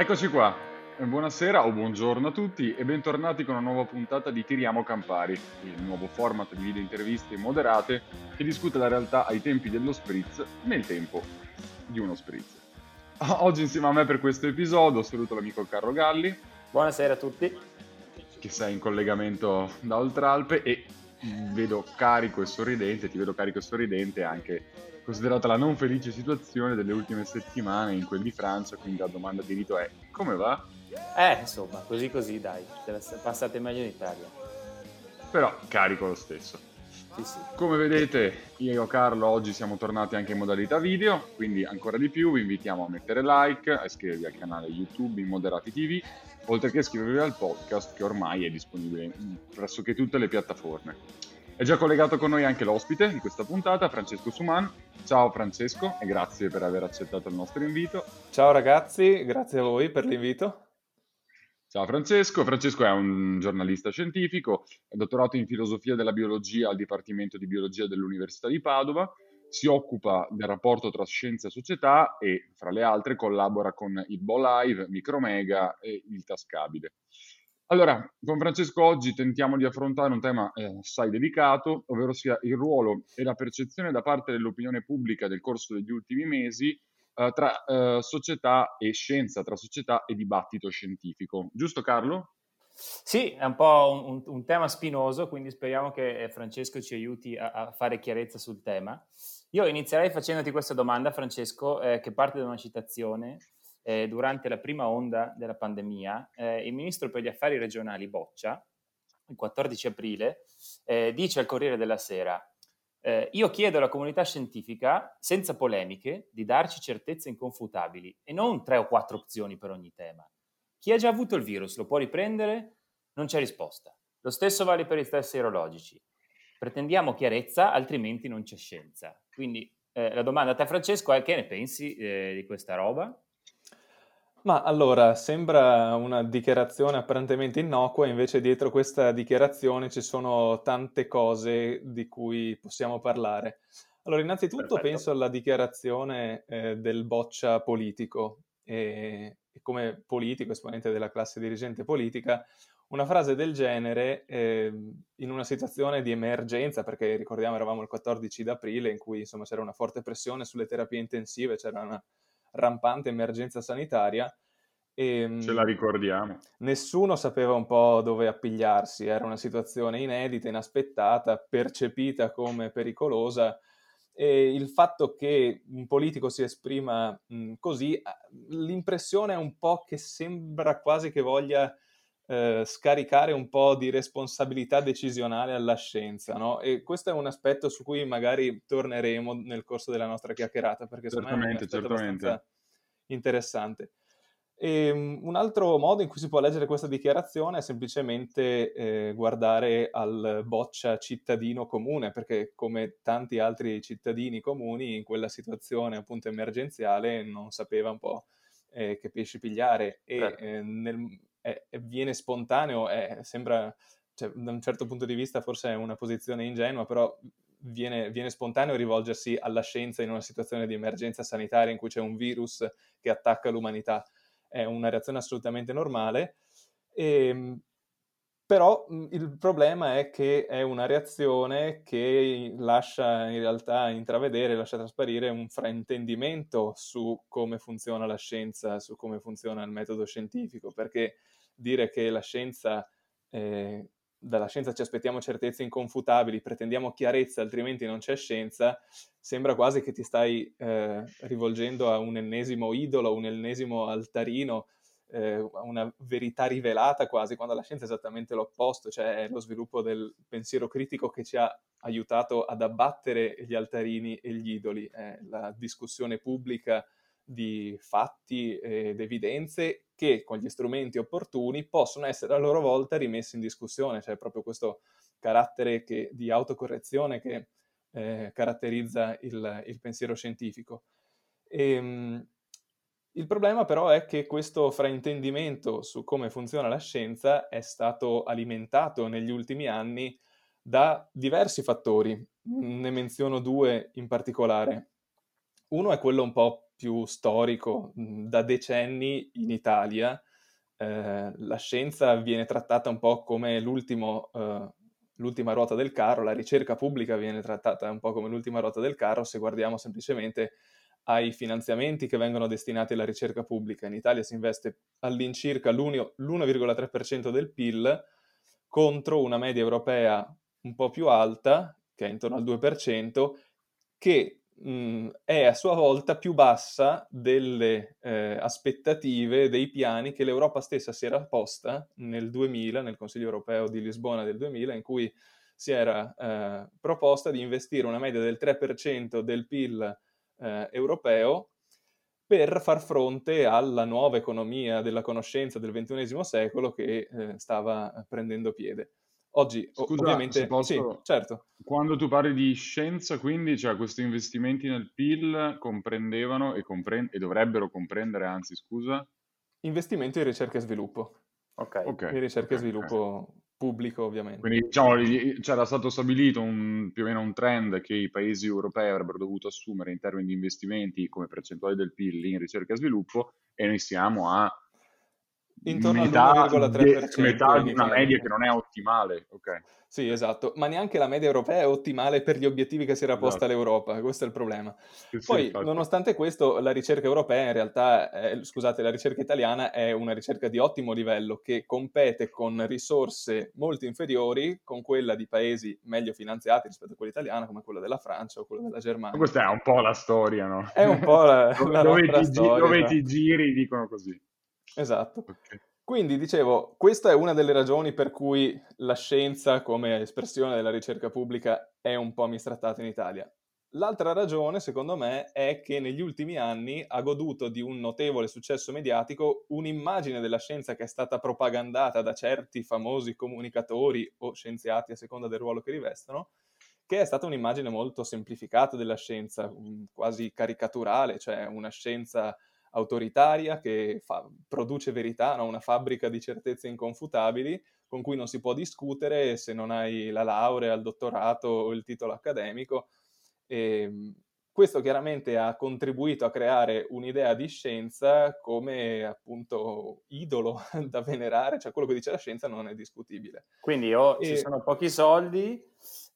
Eccoci qua, buonasera o buongiorno a tutti e bentornati con una nuova puntata di Tiriamo Campari, il nuovo format di video interviste moderate che discute la realtà ai tempi dello spritz nel tempo di uno spritz. Oggi insieme a me per questo episodio saluto l'amico Carlo Galli. Buonasera a tutti. Che sei in collegamento da Oltralpe e vedo carico e sorridente, ti vedo carico e sorridente anche considerata la non felice situazione delle ultime settimane in quel di Francia, quindi la domanda di rito è come va? Eh, insomma, così così dai, passate meglio in Italia. Però carico lo stesso. Sì, sì. Come vedete, io e Carlo oggi siamo tornati anche in modalità video, quindi ancora di più vi invitiamo a mettere like, a iscrivervi al canale YouTube Immoderati TV, oltre che a iscrivervi al podcast che ormai è disponibile pressoché tutte le piattaforme. È già collegato con noi anche l'ospite di questa puntata, Francesco Suman. Ciao Francesco e grazie per aver accettato il nostro invito. Ciao ragazzi, grazie a voi per l'invito. Ciao Francesco, Francesco è un giornalista scientifico, è dottorato in filosofia della biologia al Dipartimento di Biologia dell'Università di Padova, si occupa del rapporto tra scienza e società e, fra le altre, collabora con il Live, Micromega e il Tascabile. Allora, con Francesco oggi tentiamo di affrontare un tema eh, assai delicato, ovvero sia il ruolo e la percezione da parte dell'opinione pubblica del corso degli ultimi mesi eh, tra eh, società e scienza, tra società e dibattito scientifico. Giusto Carlo? Sì, è un po' un, un tema spinoso, quindi speriamo che eh, Francesco ci aiuti a, a, fare chiarezza sul tema. Io inizierei facendoti questa domanda, Francesco, eh, che parte da una citazione eh, durante la prima onda della pandemia, eh, il ministro per gli affari regionali Boccia, il 14 aprile, eh, dice al Corriere della Sera, eh, io chiedo alla comunità scientifica, senza polemiche, di darci certezze inconfutabili e non tre o quattro opzioni per ogni tema. Chi ha già avuto il virus lo può riprendere? Non c'è risposta. Lo stesso vale per i test serologici. Pretendiamo chiarezza, altrimenti non c'è scienza. Quindi eh, la domanda a te Francesco è che ne pensi eh, di questa roba? Ma allora, sembra una dichiarazione apparentemente innocua, invece dietro questa dichiarazione ci sono tante cose di cui possiamo parlare. Allora, innanzitutto Perfetto. penso alla dichiarazione eh, del boccia politico e, e, come politico, esponente della classe dirigente politica, una frase del genere eh, in una situazione di emergenza, perché ricordiamo eravamo il 14 d'aprile in cui insomma c'era una forte pressione sulle terapie intensive, c'era una rampante emergenza sanitaria. E, ehm, Ce la ricordiamo. Nessuno sapeva un po' dove appigliarsi, era una situazione inedita, inaspettata, percepita come pericolosa e il fatto che un politico si esprima mh, così, l'impressione è un po' che sembra quasi che voglia eh, scaricare un po' di responsabilità decisionale alla scienza, no? E questo è un aspetto su cui magari torneremo nel corso della nostra chiacchierata, perché secondo me è un certamente. interessante. E, um, un altro modo in cui si può leggere questa dichiarazione è semplicemente eh, guardare al boccia cittadino comune, perché come tanti altri cittadini comuni in quella situazione appunto emergenziale non sapeva un po' eh, che pesci pigliare e eh, nel, è, viene spontaneo, è, sembra, cioè, da un certo punto di vista forse è una posizione ingenua, però viene, viene, spontaneo rivolgersi alla scienza in una situazione di emergenza sanitaria in cui c'è un virus che attacca l'umanità. È una reazione assolutamente normale. E, ehm, però il problema è che è una reazione che lascia in realtà intravedere, lascia trasparire un fraintendimento su come funziona la scienza, su come funziona il metodo scientifico, perché dire che la scienza, eh, dalla scienza ci aspettiamo certezze inconfutabili, pretendiamo chiarezza, altrimenti non c'è scienza, sembra quasi che ti stai eh, rivolgendo a un ennesimo idolo, un ennesimo altarino, eh, una verità rivelata quasi, quando la scienza è esattamente l'opposto, cioè è lo sviluppo del pensiero critico che ci ha aiutato ad abbattere gli altarini e gli idoli, è la discussione pubblica di fatti ed evidenze che con gli strumenti opportuni possono essere a loro volta rimessi in discussione, cioè proprio questo carattere che, di autocorrezione che eh, caratterizza il, il, pensiero scientifico. E, ehm, il problema però è che questo fraintendimento su come funziona la scienza è stato alimentato negli ultimi anni da diversi fattori. Ne menziono due in particolare. Uno è quello un po' più storico, da decenni in Italia eh, la scienza viene trattata un po' come l'ultimo, eh, l'ultima ruota del carro, la ricerca pubblica viene trattata un po' come l'ultima ruota del carro se guardiamo semplicemente ai finanziamenti che vengono destinati alla ricerca pubblica. In Italia si investe all'incirca l'1,3% del PIL contro una media europea un po' più alta, che è intorno al 2%, che mh, è a sua volta più bassa delle eh, aspettative, dei piani che l'Europa stessa si era posta nel 2000, nel Consiglio europeo di Lisbona del 2000, in cui si era eh, proposta di investire una media del 3% del PIL eh, europeo per far fronte alla nuova economia della conoscenza del XXI secolo che eh, stava prendendo piede. Oggi, Scusa, ovviamente, posso, sì, certo. Quando tu parli di scienza, quindi, cioè, questi investimenti nel PIL comprendevano e, comprend- e dovrebbero comprendere, anzi, scusa? Investimenti in ricerca e sviluppo. Ok. okay in ricerca okay, e sviluppo okay pubblico ovviamente. Quindi diciamo, c'era stato stabilito un, più o meno un trend che i paesi europei avrebbero dovuto assumere in termini di investimenti come percentuale del PIL in ricerca e sviluppo e noi siamo a intorno metà, all'1,3%. metà di una media che non è ottimale. Okay. Sì, esatto, ma neanche la media europea è ottimale per gli obiettivi che si era posta esatto. l'Europa, questo è il problema. Sì, Poi, sì, nonostante questo, la ricerca europea in realtà, è, scusate, la ricerca italiana è una ricerca di ottimo livello che compete con risorse molto inferiori con quella di paesi meglio finanziati rispetto a quella italiana, come quella della Francia o quella della Germania. Ma questa è un po' la storia, no? È un po' la, la dove, ti, storia, dove ti giri dicono così. Esatto. Okay. Quindi dicevo, questa è una delle ragioni per cui la scienza come espressione della ricerca pubblica è un po' mistrattata in Italia. L'altra ragione, secondo me, è che negli ultimi anni ha goduto di un notevole successo mediatico un'immagine della scienza che è stata propagandata da certi famosi comunicatori o scienziati a seconda del ruolo che rivestono, che è stata un'immagine molto semplificata della scienza, quasi caricaturale, cioè una scienza autoritaria che fa, produce verità, no? una fabbrica di certezze inconfutabili con cui non si può discutere se non hai la laurea, il dottorato o il titolo accademico. E, ehm, questo chiaramente ha contribuito a creare un'idea di scienza come appunto idolo da venerare, cioè quello che dice la scienza non è discutibile. Quindi oh, e... ci sono pochi soldi,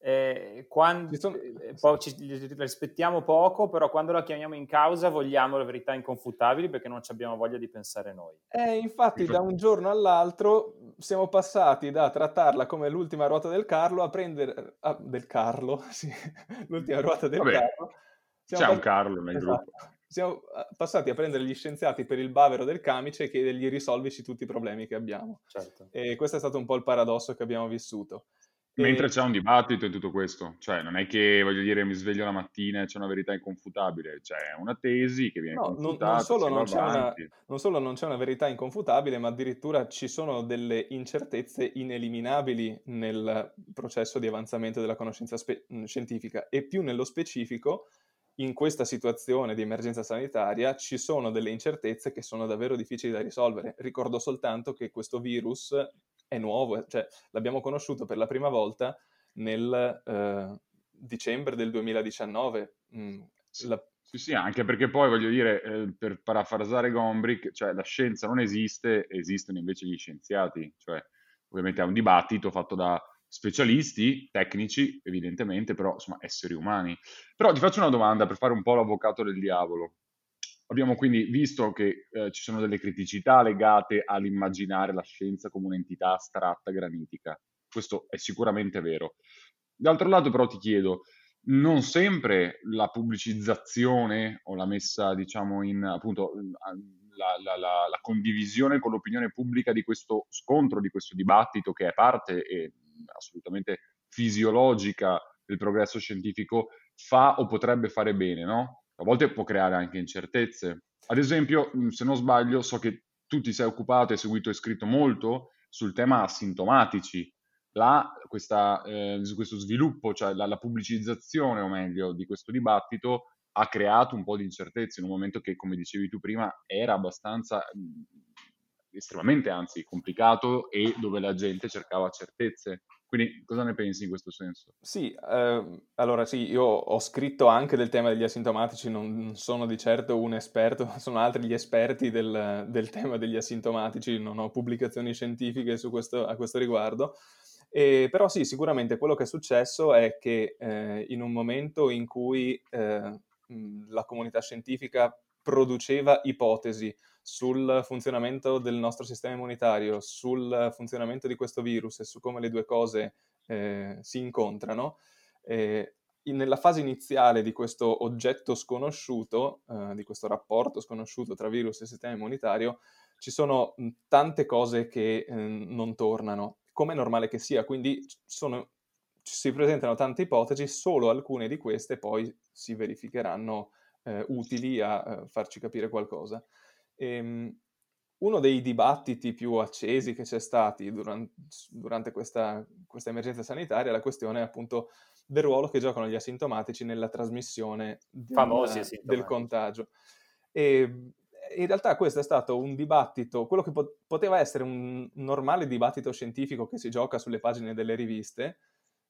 eh, quando, sono... eh, poi ci rispettiamo poco, però quando la chiamiamo in causa vogliamo le verità inconfutabili perché non abbiamo voglia di pensare noi. Eh, infatti, da un giorno all'altro siamo passati da trattarla come l'ultima ruota del Carlo a prendere ah, del Carlo, sì, l'ultima ruota del Vabbè, Carlo. Siamo c'è pass- un Carlo nel esatto. gruppo. Siamo ah, passati a prendere gli scienziati per il bavero del camice e chiedergli risolvici tutti i problemi che abbiamo. Certo. E questo è stato un po' il paradosso che abbiamo vissuto. Mentre c'è un dibattito in tutto questo, cioè non è che voglio dire mi sveglio la mattina e c'è una verità inconfutabile, c'è una tesi che viene no, confutata, non, solo non, una, non, solo non c'è una verità inconfutabile, ma addirittura ci sono delle incertezze ineliminabili nel processo di avanzamento della conoscenza spe- scientifica. E più nello specifico in questa situazione di emergenza sanitaria ci sono delle incertezze che sono davvero difficili da risolvere. Ricordo soltanto che questo virus è nuovo, cioè l'abbiamo conosciuto per la prima volta nel eh, dicembre del 2019. Mm, la... Sì, sì, anche perché poi voglio dire, eh, per parafrasare Gombrich, cioè la scienza non esiste, esistono invece gli scienziati, cioè ovviamente è un dibattito fatto da specialisti, tecnici, evidentemente, però insomma esseri umani. Però ti faccio una domanda per fare un po' l'avvocato del diavolo. Abbiamo quindi visto che eh, ci sono delle criticità legate all'immaginare la scienza come un'entità astratta granitica. Questo è sicuramente vero. D'altro lato però ti chiedo, non sempre la pubblicizzazione o la messa, diciamo, in appunto la, la, la, la, condivisione con l'opinione pubblica di questo scontro, di questo dibattito che è parte e assolutamente fisiologica del progresso scientifico, fa o potrebbe fare bene, no? A volte può creare anche incertezze. Ad esempio, se non sbaglio, so che tu ti sei occupato, hai seguito e scritto molto sul tema asintomatici. La, questa, eh, questo sviluppo, cioè la, la, pubblicizzazione, o meglio, di questo dibattito ha creato un po' di incertezze in un momento che, come dicevi tu prima, era abbastanza, estremamente anzi, complicato e dove la gente cercava certezze. Quindi cosa ne pensi in questo senso? Sì, eh, allora sì, io ho scritto anche del tema degli asintomatici, non sono di certo un esperto, sono altri gli esperti del, del tema degli asintomatici, non ho pubblicazioni scientifiche questo, a questo riguardo. E, però sì, sicuramente quello che è successo è che eh, in un momento in cui eh, la comunità scientifica produceva ipotesi sul funzionamento del nostro sistema immunitario, sul funzionamento di questo virus e su come le due cose eh, si incontrano, eh, nella fase iniziale di questo oggetto sconosciuto, eh, di questo rapporto sconosciuto tra virus e sistema immunitario, ci sono tante cose che eh, non tornano, come è normale che sia, quindi sono, si presentano tante ipotesi, solo alcune di queste poi si verificheranno eh, utili a eh, farci capire qualcosa. Ehm, uno dei dibattiti più accesi che c'è stati durante, durante questa, questa, emergenza sanitaria è la questione appunto del ruolo che giocano gli asintomatici nella trasmissione del, del contagio. E in realtà questo è stato un dibattito, quello che poteva essere un normale dibattito scientifico che si gioca sulle pagine delle riviste,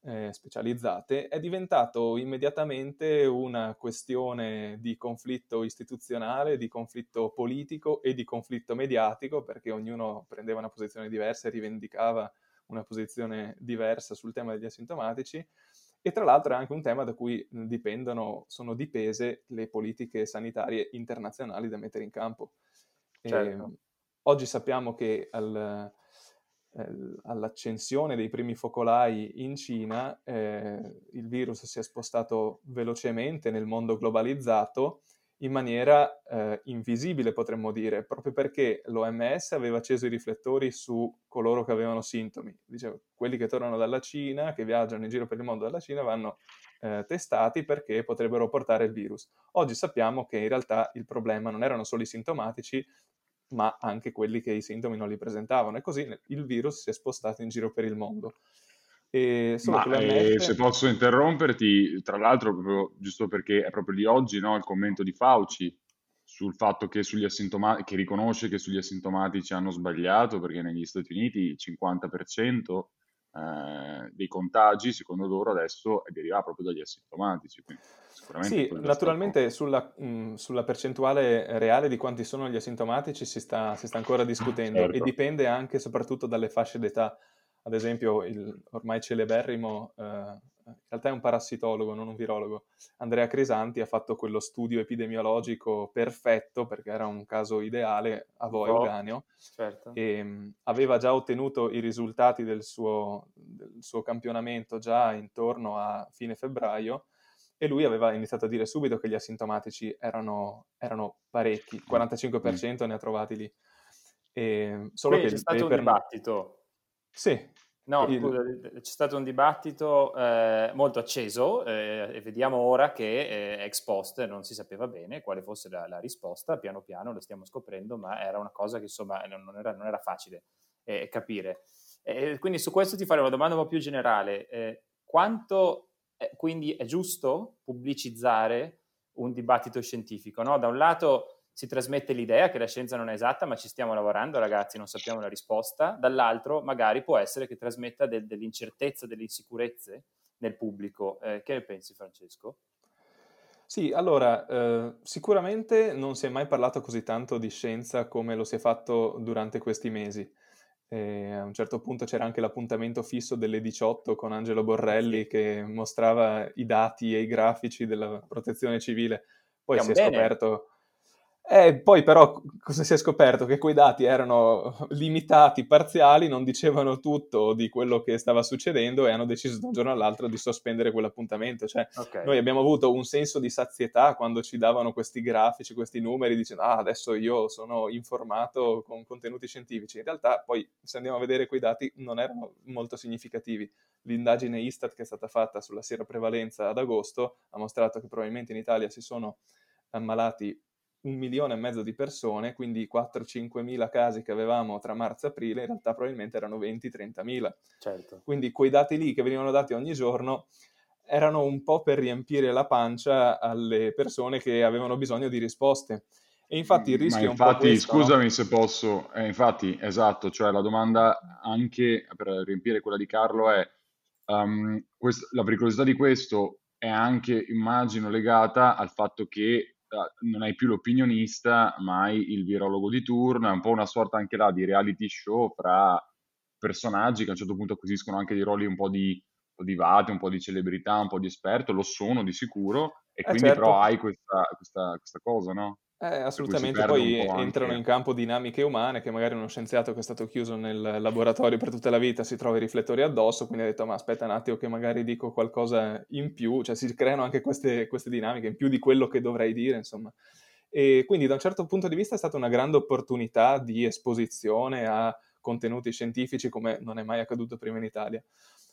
eh, specializzate, è diventato immediatamente una questione di conflitto istituzionale, di conflitto politico e di conflitto mediatico, perché ognuno prendeva una posizione diversa e rivendicava una posizione diversa sul tema degli asintomatici. E tra l'altro è anche un tema da cui dipendono, sono dipese le politiche sanitarie internazionali da mettere in campo. Certo. E, oggi sappiamo che al, all'accensione dei primi focolai in Cina, eh, il virus si è spostato velocemente nel mondo globalizzato in maniera eh, invisibile, potremmo dire, proprio perché l'OMS aveva acceso i riflettori su coloro che avevano sintomi. Diceva, quelli che tornano dalla Cina, che viaggiano in giro per il mondo dalla Cina, vanno eh, testati perché potrebbero portare il virus. Oggi sappiamo che in realtà il problema non erano solo i sintomatici, ma anche quelli che i sintomi non li presentavano. E così il virus si è spostato in giro per il mondo. E ma, eh, se posso interromperti, tra l'altro, proprio, giusto perché è proprio di oggi no, il commento di Fauci sul fatto che, sugli asintomatici, che riconosce che sugli asintomatici hanno sbagliato, perché negli Stati Uniti il 50% eh, dei contagi, secondo loro, adesso deriva proprio dagli asintomatici. sì, naturalmente sulla, mh, mm, sulla, percentuale reale di quanti sono gli asintomatici si sta, si sta ancora discutendo certo. e dipende anche e soprattutto dalle fasce d'età. Ad esempio, il ormai celeberrimo eh, in realtà è un parassitologo, non un virologo. Andrea Crisanti ha fatto quello studio epidemiologico perfetto perché era un caso ideale a Vo Euganeo certo. e mh, aveva già ottenuto i risultati del suo, del suo campionamento già intorno a fine febbraio e lui aveva iniziato a dire subito che gli asintomatici erano, erano parecchi, 45% mm. ne ha trovati lì. E solo Quindi che c'è stato paper... un dibattito. Sì, No, il... scusa, c'è stato un dibattito eh, molto acceso eh, e vediamo ora che eh, ex post non si sapeva bene quale fosse la, la, risposta, piano piano lo stiamo scoprendo, ma era una cosa che insomma non era, non era facile eh, capire. quindi su questo ti farei una domanda un po' più generale. Eh, quanto quindi è giusto pubblicizzare un dibattito scientifico? No? Da un lato si trasmette l'idea che la scienza non è esatta, ma ci stiamo lavorando, ragazzi, non sappiamo la risposta. Dall'altro, magari può essere che trasmetta de- dell'incertezza, delle insicurezze nel pubblico. Eh, che ne pensi, Francesco? Sì, allora, eh, sicuramente non si è mai parlato così tanto di scienza come lo si è fatto durante questi mesi. E a un certo punto c'era anche l'appuntamento fisso delle 18 con Angelo Borrelli che mostrava i dati e i grafici della protezione civile. Poi Stiamo si è bene. scoperto e poi però cosa si è scoperto? Che quei dati erano limitati, parziali, non dicevano tutto di quello che stava succedendo e hanno deciso da un giorno all'altro di sospendere quell'appuntamento. Cioè, okay. noi abbiamo avuto un senso di sazietà quando ci davano questi grafici, questi numeri, dicendo ah, adesso io sono informato con contenuti scientifici. In realtà poi, se andiamo a vedere quei dati, non erano molto significativi. L'indagine Istat che è stata fatta sulla seroprevalenza ad agosto ha mostrato che probabilmente in Italia si sono ammalati un milione e mezzo di persone, quindi 4-5 mila casi che avevamo tra marzo e aprile, in realtà probabilmente erano 20-30 mila. Certo. Quindi quei dati lì che venivano dati ogni giorno erano un po' per riempire la pancia alle persone che avevano bisogno di risposte. E infatti il rischio infatti, è un po' questo, scusami no? se posso, eh, infatti, esatto, cioè la domanda anche per riempire quella di Carlo è Um, quest- la pericolosità di questo è anche, immagino, legata al fatto che non hai più l'opinionista, ma hai il virologo di turno, è un po' una sorta anche là di reality show fra personaggi che a un certo punto acquisiscono anche dei ruoli un po' di, un po di vate, un po' di celebrità, un po' di esperto, lo sono di sicuro, e eh quindi certo. però hai questa, questa, questa cosa, no? Eh, assolutamente, poi entrano anche... in campo dinamiche umane che magari uno scienziato che è stato chiuso nel laboratorio per tutta la vita si trova i riflettori addosso, quindi ha detto ma aspetta un attimo che magari dico qualcosa in più, cioè si creano anche queste, queste dinamiche in più di quello che dovrei dire, insomma. E quindi da un certo punto di vista è stata una grande opportunità di esposizione a contenuti scientifici come non è mai accaduto prima in Italia.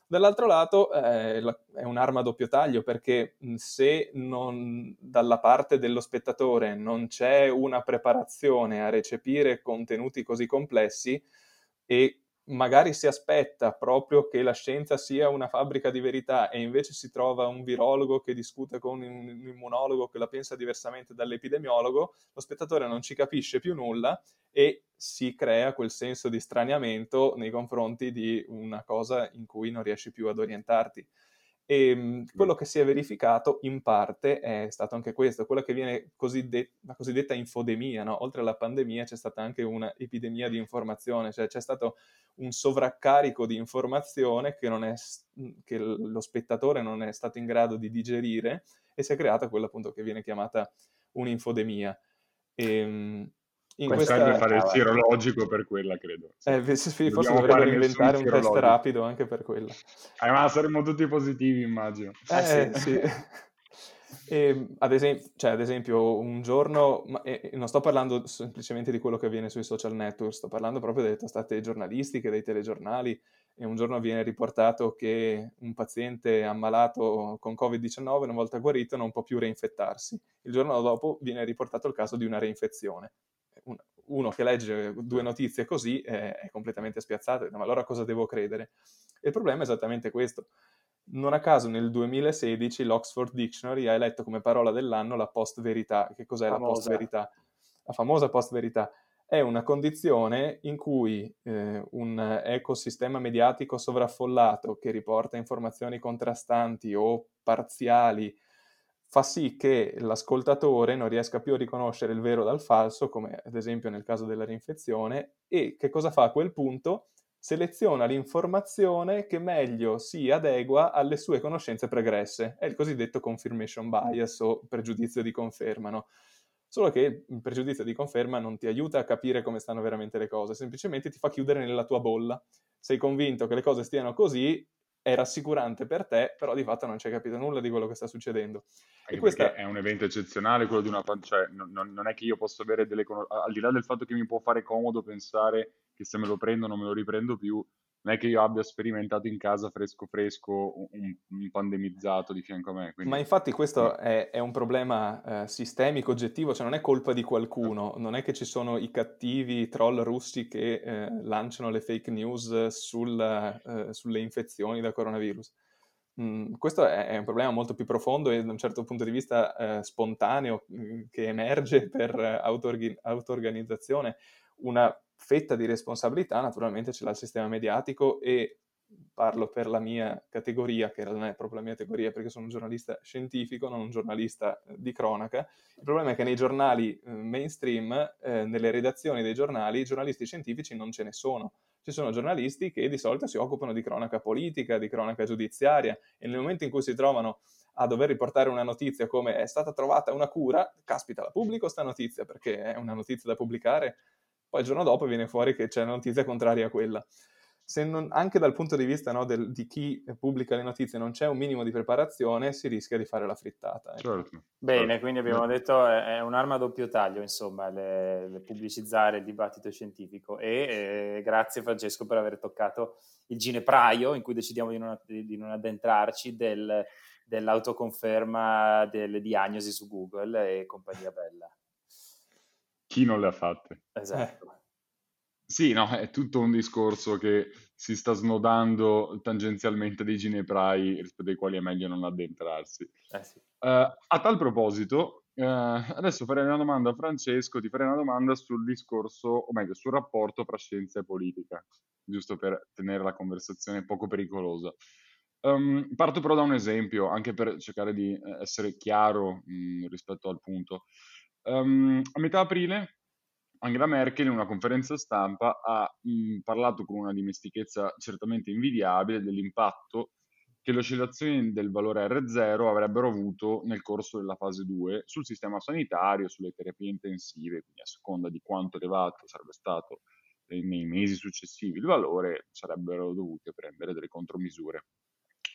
Dall'altro lato eh, è un'arma a doppio taglio perché se non, dalla parte dello spettatore non c'è una preparazione a recepire contenuti così complessi e magari si aspetta proprio che la scienza sia una fabbrica di verità e invece si trova un virologo che discute con un immunologo che la pensa diversamente dall'epidemiologo, lo spettatore non ci capisce più nulla e si crea quel senso di straniamento nei confronti di una cosa in cui non riesci più ad orientarti. E ehm, quello che si è verificato in parte è stato anche questo, quella che viene cosiddetta, la cosiddetta infodemia, no? oltre alla pandemia c'è stata anche un'epidemia di informazione, cioè c'è stato un sovraccarico di informazione che, è, che lo spettatore non è stato in grado di digerire e si è creata quella appunto che viene chiamata un'infodemia. E, ehm, in questa... Serve fare il sierologico per quella, credo. Eh, sì, forse dovremmo inventare un test rapido anche per quella. Eh, ma saremmo tutti positivi, immagino. Eh, sì. sì. E, ad, esempio, cioè, ad, esempio, un giorno, ma, eh, non sto parlando semplicemente di quello che avviene sui social network, sto parlando proprio delle testate giornalistiche, dei telegiornali, e un giorno viene riportato che un paziente ammalato con Covid-19, una volta guarito, non può più reinfettarsi. Il giorno dopo viene riportato il caso di una reinfezione uno che legge due notizie così è, è completamente spiazzato, ma allora cosa devo credere? Il problema è esattamente questo. Non a caso nel 2016 l'Oxford Dictionary ha eletto come parola dell'anno la post-verità. Che cos'è famosa. la post-verità? La famosa post-verità è una condizione in cui eh, un ecosistema mediatico sovraffollato che riporta informazioni contrastanti o parziali fa sì che l'ascoltatore non riesca più a riconoscere il vero dal falso, come ad esempio nel caso della rinfezione, e che cosa fa a quel punto? Seleziona l'informazione che meglio si adegua alle sue conoscenze pregresse. È il cosiddetto confirmation bias o pregiudizio di conferma, no? Solo che il pregiudizio di conferma non ti aiuta a capire come stanno veramente le cose, semplicemente ti fa chiudere nella tua bolla. Sei convinto che le cose stiano così è rassicurante per te, però di fatto non ci hai capito nulla di quello che sta succedendo. e questa è un evento eccezionale quello di una cioè non, non, è che io posso avere delle al di là del fatto che mi può fare comodo pensare che se me lo prendo non me lo riprendo più, non è che io abbia sperimentato in casa fresco fresco un, un pandemizzato di fianco a me. Quindi... Ma infatti questo è, è un problema eh, sistemico, oggettivo, cioè non è colpa di qualcuno, non è che ci sono i cattivi troll russi che eh, lanciano le fake news sul, eh, sulle infezioni da coronavirus. Mm, questo è, è, un problema molto più profondo e da un certo punto di vista eh, spontaneo mm, che emerge per auto-organizzazione. Una fetta di responsabilità naturalmente ce l'ha il sistema mediatico e parlo per la mia categoria, che non è proprio la mia categoria perché sono un giornalista scientifico, non un giornalista eh, di cronaca. Il problema è che nei giornali eh, mainstream, eh, nelle redazioni dei giornali, giornalisti scientifici non ce ne sono. Ci sono giornalisti che di solito si occupano di cronaca politica, di cronaca giudiziaria e nel momento in cui si trovano a dover riportare una notizia come è stata trovata una cura, caspita, la pubblico sta notizia perché è una notizia da pubblicare poi il giorno dopo viene fuori che c'è una notizia contraria a quella. Se non, anche dal punto di vista no, del, di chi pubblica le notizie non c'è un minimo di preparazione, si rischia di fare la frittata. Eh. Certo. Bene, certo. quindi abbiamo detto è, è un'arma a doppio taglio, insomma, le, le pubblicizzare il dibattito scientifico. E eh, grazie Francesco per aver toccato il ginepraio in cui decidiamo di non, di non addentrarci del, dell'autoconferma delle diagnosi su Google e compagnia bella chi non le ha fatte. Esatto. Eh. Sì, no, è tutto un discorso che si sta snodando tangenzialmente dei gineprai rispetto ai quali è meglio non addentrarsi. Eh sì. uh, a tal proposito, uh, adesso farei una domanda a Francesco, ti farei una domanda sul discorso, o meglio, sul rapporto tra scienza e politica, giusto per tenere la conversazione poco pericolosa. Um, parto però da un esempio, anche per cercare di essere chiaro mh, rispetto al punto. Um, a metà aprile Angela Merkel in una conferenza stampa ha mh, parlato con una dimestichezza certamente invidiabile dell'impatto che le oscillazioni del valore R0 avrebbero avuto nel corso della fase 2 sul sistema sanitario, sulle terapie intensive, quindi a seconda di quanto elevato sarebbe stato nei mesi successivi il valore, sarebbero dovute prendere delle contromisure.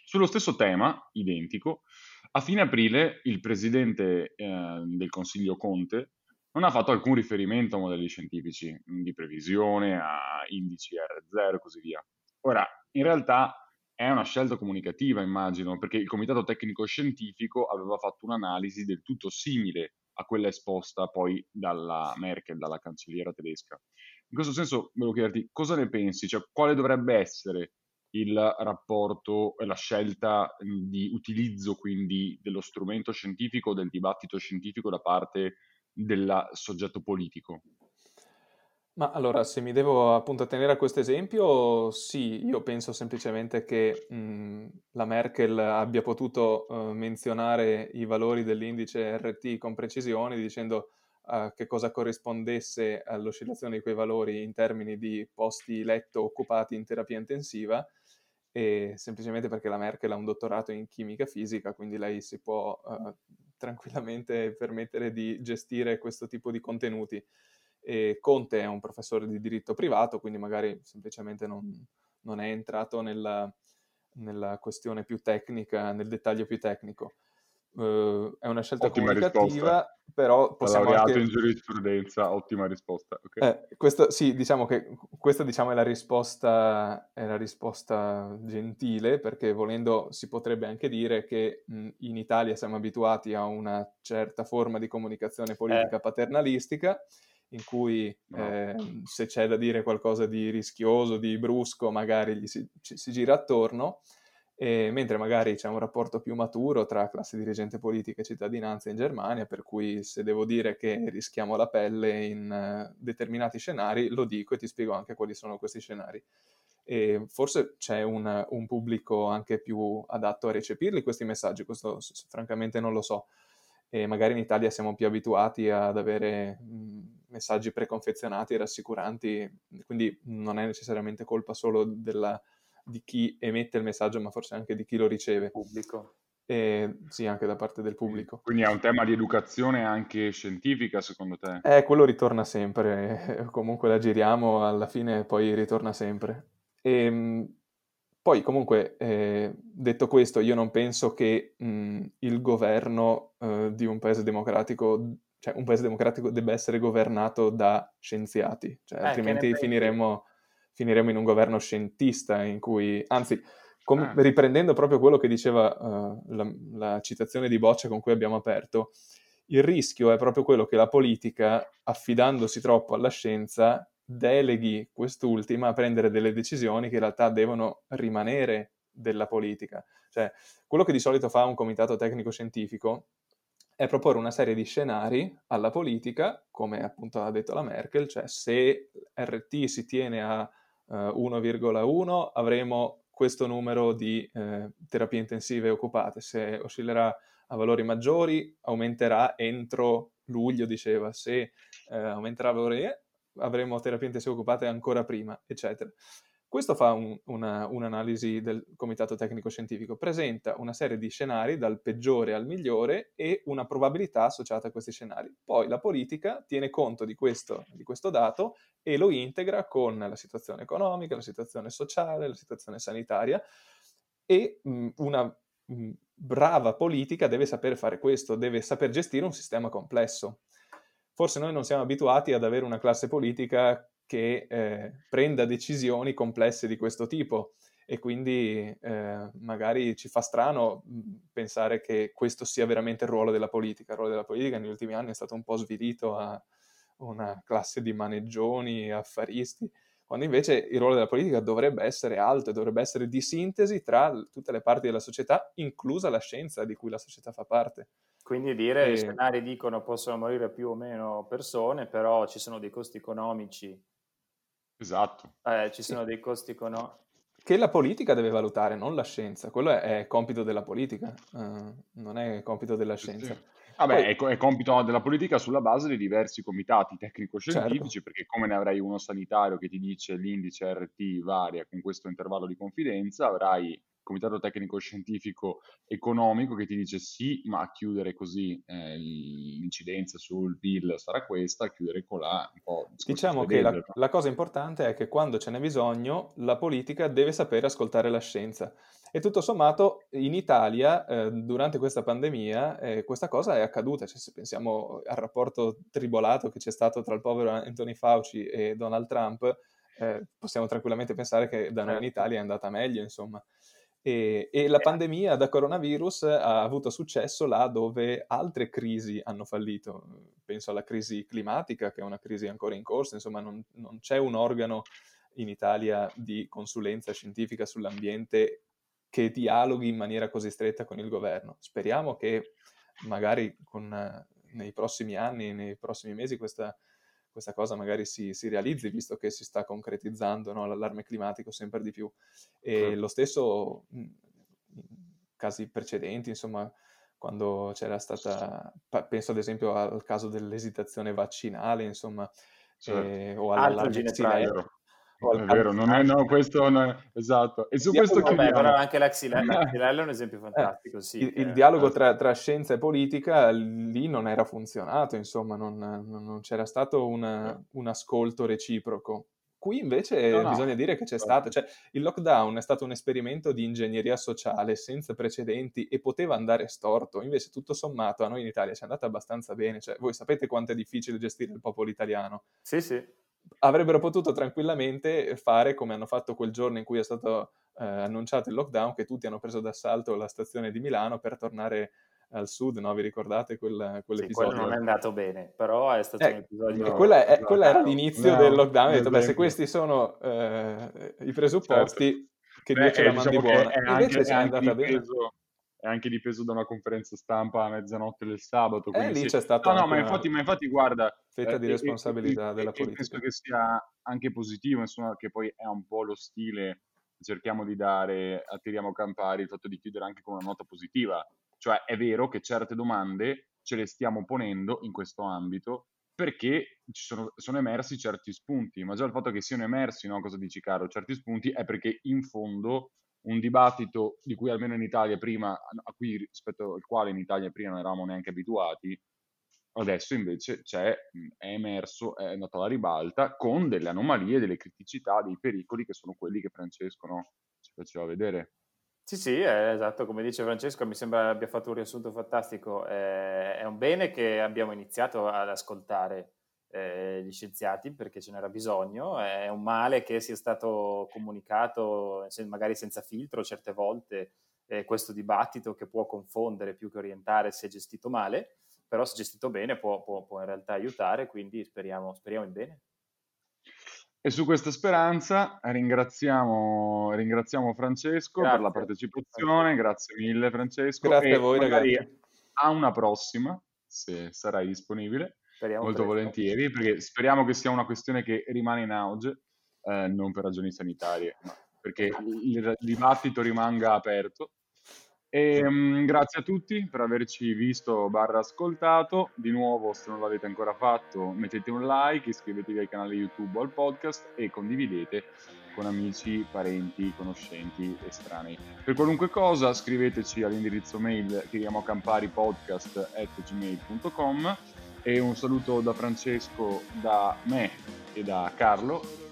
Sullo stesso tema, identico, a fine aprile il presidente eh, del Consiglio Conte non ha fatto alcun riferimento a modelli scientifici di previsione, a indici R0 e così via. Ora, in realtà è una scelta comunicativa, immagino, perché il Comitato Tecnico Scientifico aveva fatto un'analisi del tutto simile a quella esposta poi dalla Merkel, dalla cancelliera tedesca. In questo senso, volevo chiederti cosa ne pensi, cioè quale dovrebbe essere il rapporto e la scelta di utilizzo quindi dello strumento scientifico, del dibattito scientifico da parte del soggetto politico? Ma allora, se mi devo appunto attenere a questo esempio, sì, io penso semplicemente che mh, la Merkel abbia potuto uh, menzionare i valori dell'indice RT con precisione dicendo uh, che cosa corrispondesse all'oscillazione di quei valori in termini di posti letto occupati in terapia intensiva e semplicemente perché la Merkel ha un dottorato in chimica fisica, quindi lei si può uh, tranquillamente permettere di gestire questo tipo di contenuti. E Conte è un professore di diritto privato, quindi magari semplicemente non, non è entrato nella, nella, questione più tecnica, nel dettaglio più tecnico. Uh, è una scelta ottima comunicativa, risposta. però possiamo laureato anche... in giurisprudenza, ottima risposta. Okay. Eh, questo, sì, diciamo che questa diciamo, è, la risposta, è la risposta gentile, perché volendo si potrebbe anche dire che mh, in Italia siamo abituati a una certa forma di comunicazione politica eh. paternalistica, in cui no. eh, se c'è da dire qualcosa di rischioso, di brusco, magari gli si, ci, si gira attorno, e, mentre magari c'è un rapporto più maturo tra classe dirigente politica e cittadinanza in Germania, per cui se devo dire che rischiamo la pelle in uh, determinati scenari, lo dico e ti spiego anche quali sono questi scenari. E forse c'è un, un pubblico anche più adatto a recepirli questi messaggi, questo francamente non lo so. E magari in Italia siamo più abituati ad avere messaggi preconfezionati e rassicuranti, quindi non è necessariamente colpa solo della di chi emette il messaggio, ma forse anche di chi lo riceve. Pubblico. E, sì, anche da parte del pubblico. Quindi è un tema di educazione anche scientifica, secondo te? Eh, quello ritorna sempre, comunque la giriamo, alla fine poi ritorna sempre. E, ehm, poi comunque, eh, detto questo, io non penso che mh, il governo eh, di un paese democratico, cioè un paese democratico debba essere governato da scienziati, cioè, eh, altrimenti finiremo finiremo in un governo scientista in cui, anzi, com- ah. riprendendo proprio quello che diceva uh, la, la citazione di Boccia con cui abbiamo aperto, il rischio è proprio quello che la politica, affidandosi troppo alla scienza, deleghi quest'ultima a prendere delle decisioni che in realtà devono rimanere della politica. Cioè, quello che di solito fa un comitato tecnico-scientifico è proporre una serie di scenari alla politica, come appunto ha detto la Merkel, cioè se RT si tiene a 1,1 avremo questo numero di eh, terapie intensive occupate. Se oscillerà a valori maggiori, aumenterà entro luglio, diceva. Se eh, aumenterà a valori, avremo terapie intensive occupate ancora prima, eccetera. Questo fa un, una, un'analisi del comitato tecnico scientifico, presenta una serie di scenari dal peggiore al migliore e una probabilità associata a questi scenari. Poi la politica tiene conto di questo, di questo dato e lo integra con la situazione economica, la situazione sociale, la situazione sanitaria e mh, una mh, brava politica deve saper fare questo, deve saper gestire un sistema complesso. Forse noi non siamo abituati ad avere una classe politica che eh, prenda decisioni complesse di questo tipo e quindi eh, magari ci fa strano pensare che questo sia veramente il ruolo della politica. Il ruolo della politica negli ultimi anni è stato un po' svilito a una classe di maneggioni, affaristi, quando invece il ruolo della politica dovrebbe essere alto e dovrebbe essere di sintesi tra tutte le parti della società, inclusa la scienza di cui la società fa parte. Quindi dire, e... i scenari dicono possono morire più o meno persone, però ci sono dei costi economici Esatto. Eh, ci sono dei costi economici. che la politica deve valutare, non la scienza. Quello è, è compito della politica, uh, non è compito della scienza. Sì, sì. Vabbè, Poi, è, è, compito della politica sulla base di diversi comitati tecnico-scientifici, certo. perché come ne avrai uno sanitario che ti dice l'indice RT varia con questo intervallo di confidenza, avrai comitato tecnico scientifico economico che ti dice sì, ma a chiudere così eh, l'incidenza sul PIL sarà questa, a chiudere con la. Diciamo che la, la, cosa importante è che quando ce n'è bisogno, la politica deve sapere ascoltare la scienza. E tutto sommato in Italia, eh, durante questa pandemia, eh, questa cosa è accaduta. Cioè, se pensiamo al rapporto tribolato che c'è stato tra il povero Anthony Fauci e Donald Trump, eh, possiamo tranquillamente pensare che da noi in certo. Italia è andata meglio, insomma. E, e, la pandemia da coronavirus ha avuto successo là dove altre crisi hanno fallito. Penso alla crisi climatica, che è una crisi ancora in corso, insomma non, non c'è un organo in Italia di consulenza scientifica sull'ambiente che dialoghi in maniera così stretta con il governo. Speriamo che magari con, nei prossimi anni, nei prossimi mesi, questa, questa cosa magari si, si, realizzi, visto che si sta concretizzando no, l'allarme climatico sempre di più. E certo. lo stesso in casi precedenti, insomma, quando c'era stata, penso ad esempio al caso dell'esitazione vaccinale, insomma, certo. eh, o all'allarme xylella. È vero, non è, no, questo non è, esatto. E su questo vabbè, chiudiamo. però anche la è un esempio fantastico, sì. Il, il dialogo tra, tra, scienza e politica lì non era funzionato, insomma, non, non c'era stato una, un ascolto reciproco. Qui invece no, no. bisogna dire che c'è stato, cioè il lockdown è stato un esperimento di ingegneria sociale senza precedenti e poteva andare storto, invece tutto sommato a noi in Italia ci è andata abbastanza bene, cioè voi sapete quanto è difficile gestire il popolo italiano. Sì, sì avrebbero potuto tranquillamente fare come hanno fatto quel giorno in cui è stato eh, annunciato il lockdown, che tutti hanno preso d'assalto la stazione di Milano per tornare al sud, no? Vi ricordate quel, quell'episodio? Sì, quello non è andato bene, però è stato eh, un episodio... Quella, è, quella era l'inizio no, del lockdown, ho detto, beh, se questi sono eh, i presupposti, certo. che Dio ce la mandi diciamo buona. Invece è andata bene. Peso è anche dipeso da una conferenza stampa a mezzanotte del sabato. Eh, lì sì. c'è stato. No, no, ma infatti, ma infatti, guarda. Fetta eh, di responsabilità e, della politica. Penso che sia anche positivo, insomma, che poi è un po' lo stile che cerchiamo di dare a Tiriamo Campari, il fatto di chiudere anche con una nota positiva. Cioè, è vero che certe domande ce le stiamo ponendo in questo ambito perché ci sono, sono, emersi certi spunti, ma già il fatto che siano emersi, no, cosa dici caro, certi spunti è perché in fondo un dibattito di cui almeno in Italia prima, a cui rispetto al quale in Italia prima non eravamo neanche abituati, adesso invece è emerso, è andato alla ribalta con delle anomalie, delle criticità, dei pericoli che sono quelli che Francesco no, ci faceva vedere. Sì, sì, è esatto, come dice Francesco, mi sembra abbia fatto un riassunto fantastico. è un bene che abbiamo iniziato ad ascoltare eh, gli scienziati perché ce n'era bisogno, è un male che sia stato comunicato magari senza filtro certe volte, eh, questo dibattito che può confondere più che orientare se è gestito male, però se gestito bene può, può, può in realtà aiutare, quindi speriamo, speriamo in bene. E su questa speranza ringraziamo, ringraziamo Francesco grazie. per la partecipazione, grazie mille Francesco. Grazie a voi ragazzi. A una prossima, se sarai disponibile. Speriamo molto volentieri, perché speriamo che sia una questione che rimane in auge, eh, non per ragioni sanitarie, ma perché il dibattito rimanga aperto. E, um, grazie a tutti per averci visto barra ascoltato. Di nuovo, se non l'avete ancora fatto, mettete un like, iscrivetevi al canale YouTube o al podcast e condividete con amici, parenti, conoscenti, estranei. Per qualunque cosa scriveteci all'indirizzo mail chiediamo e un saluto da Francesco, da me e da Carlo.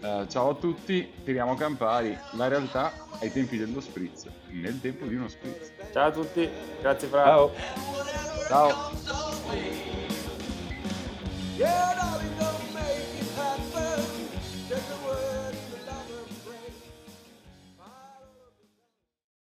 Uh, ciao a tutti, tiriamo Campari, la realtà ai tempi dello spritz, nel tempo di uno spritz. Ciao a tutti, grazie Fra. Ciao. Ciao.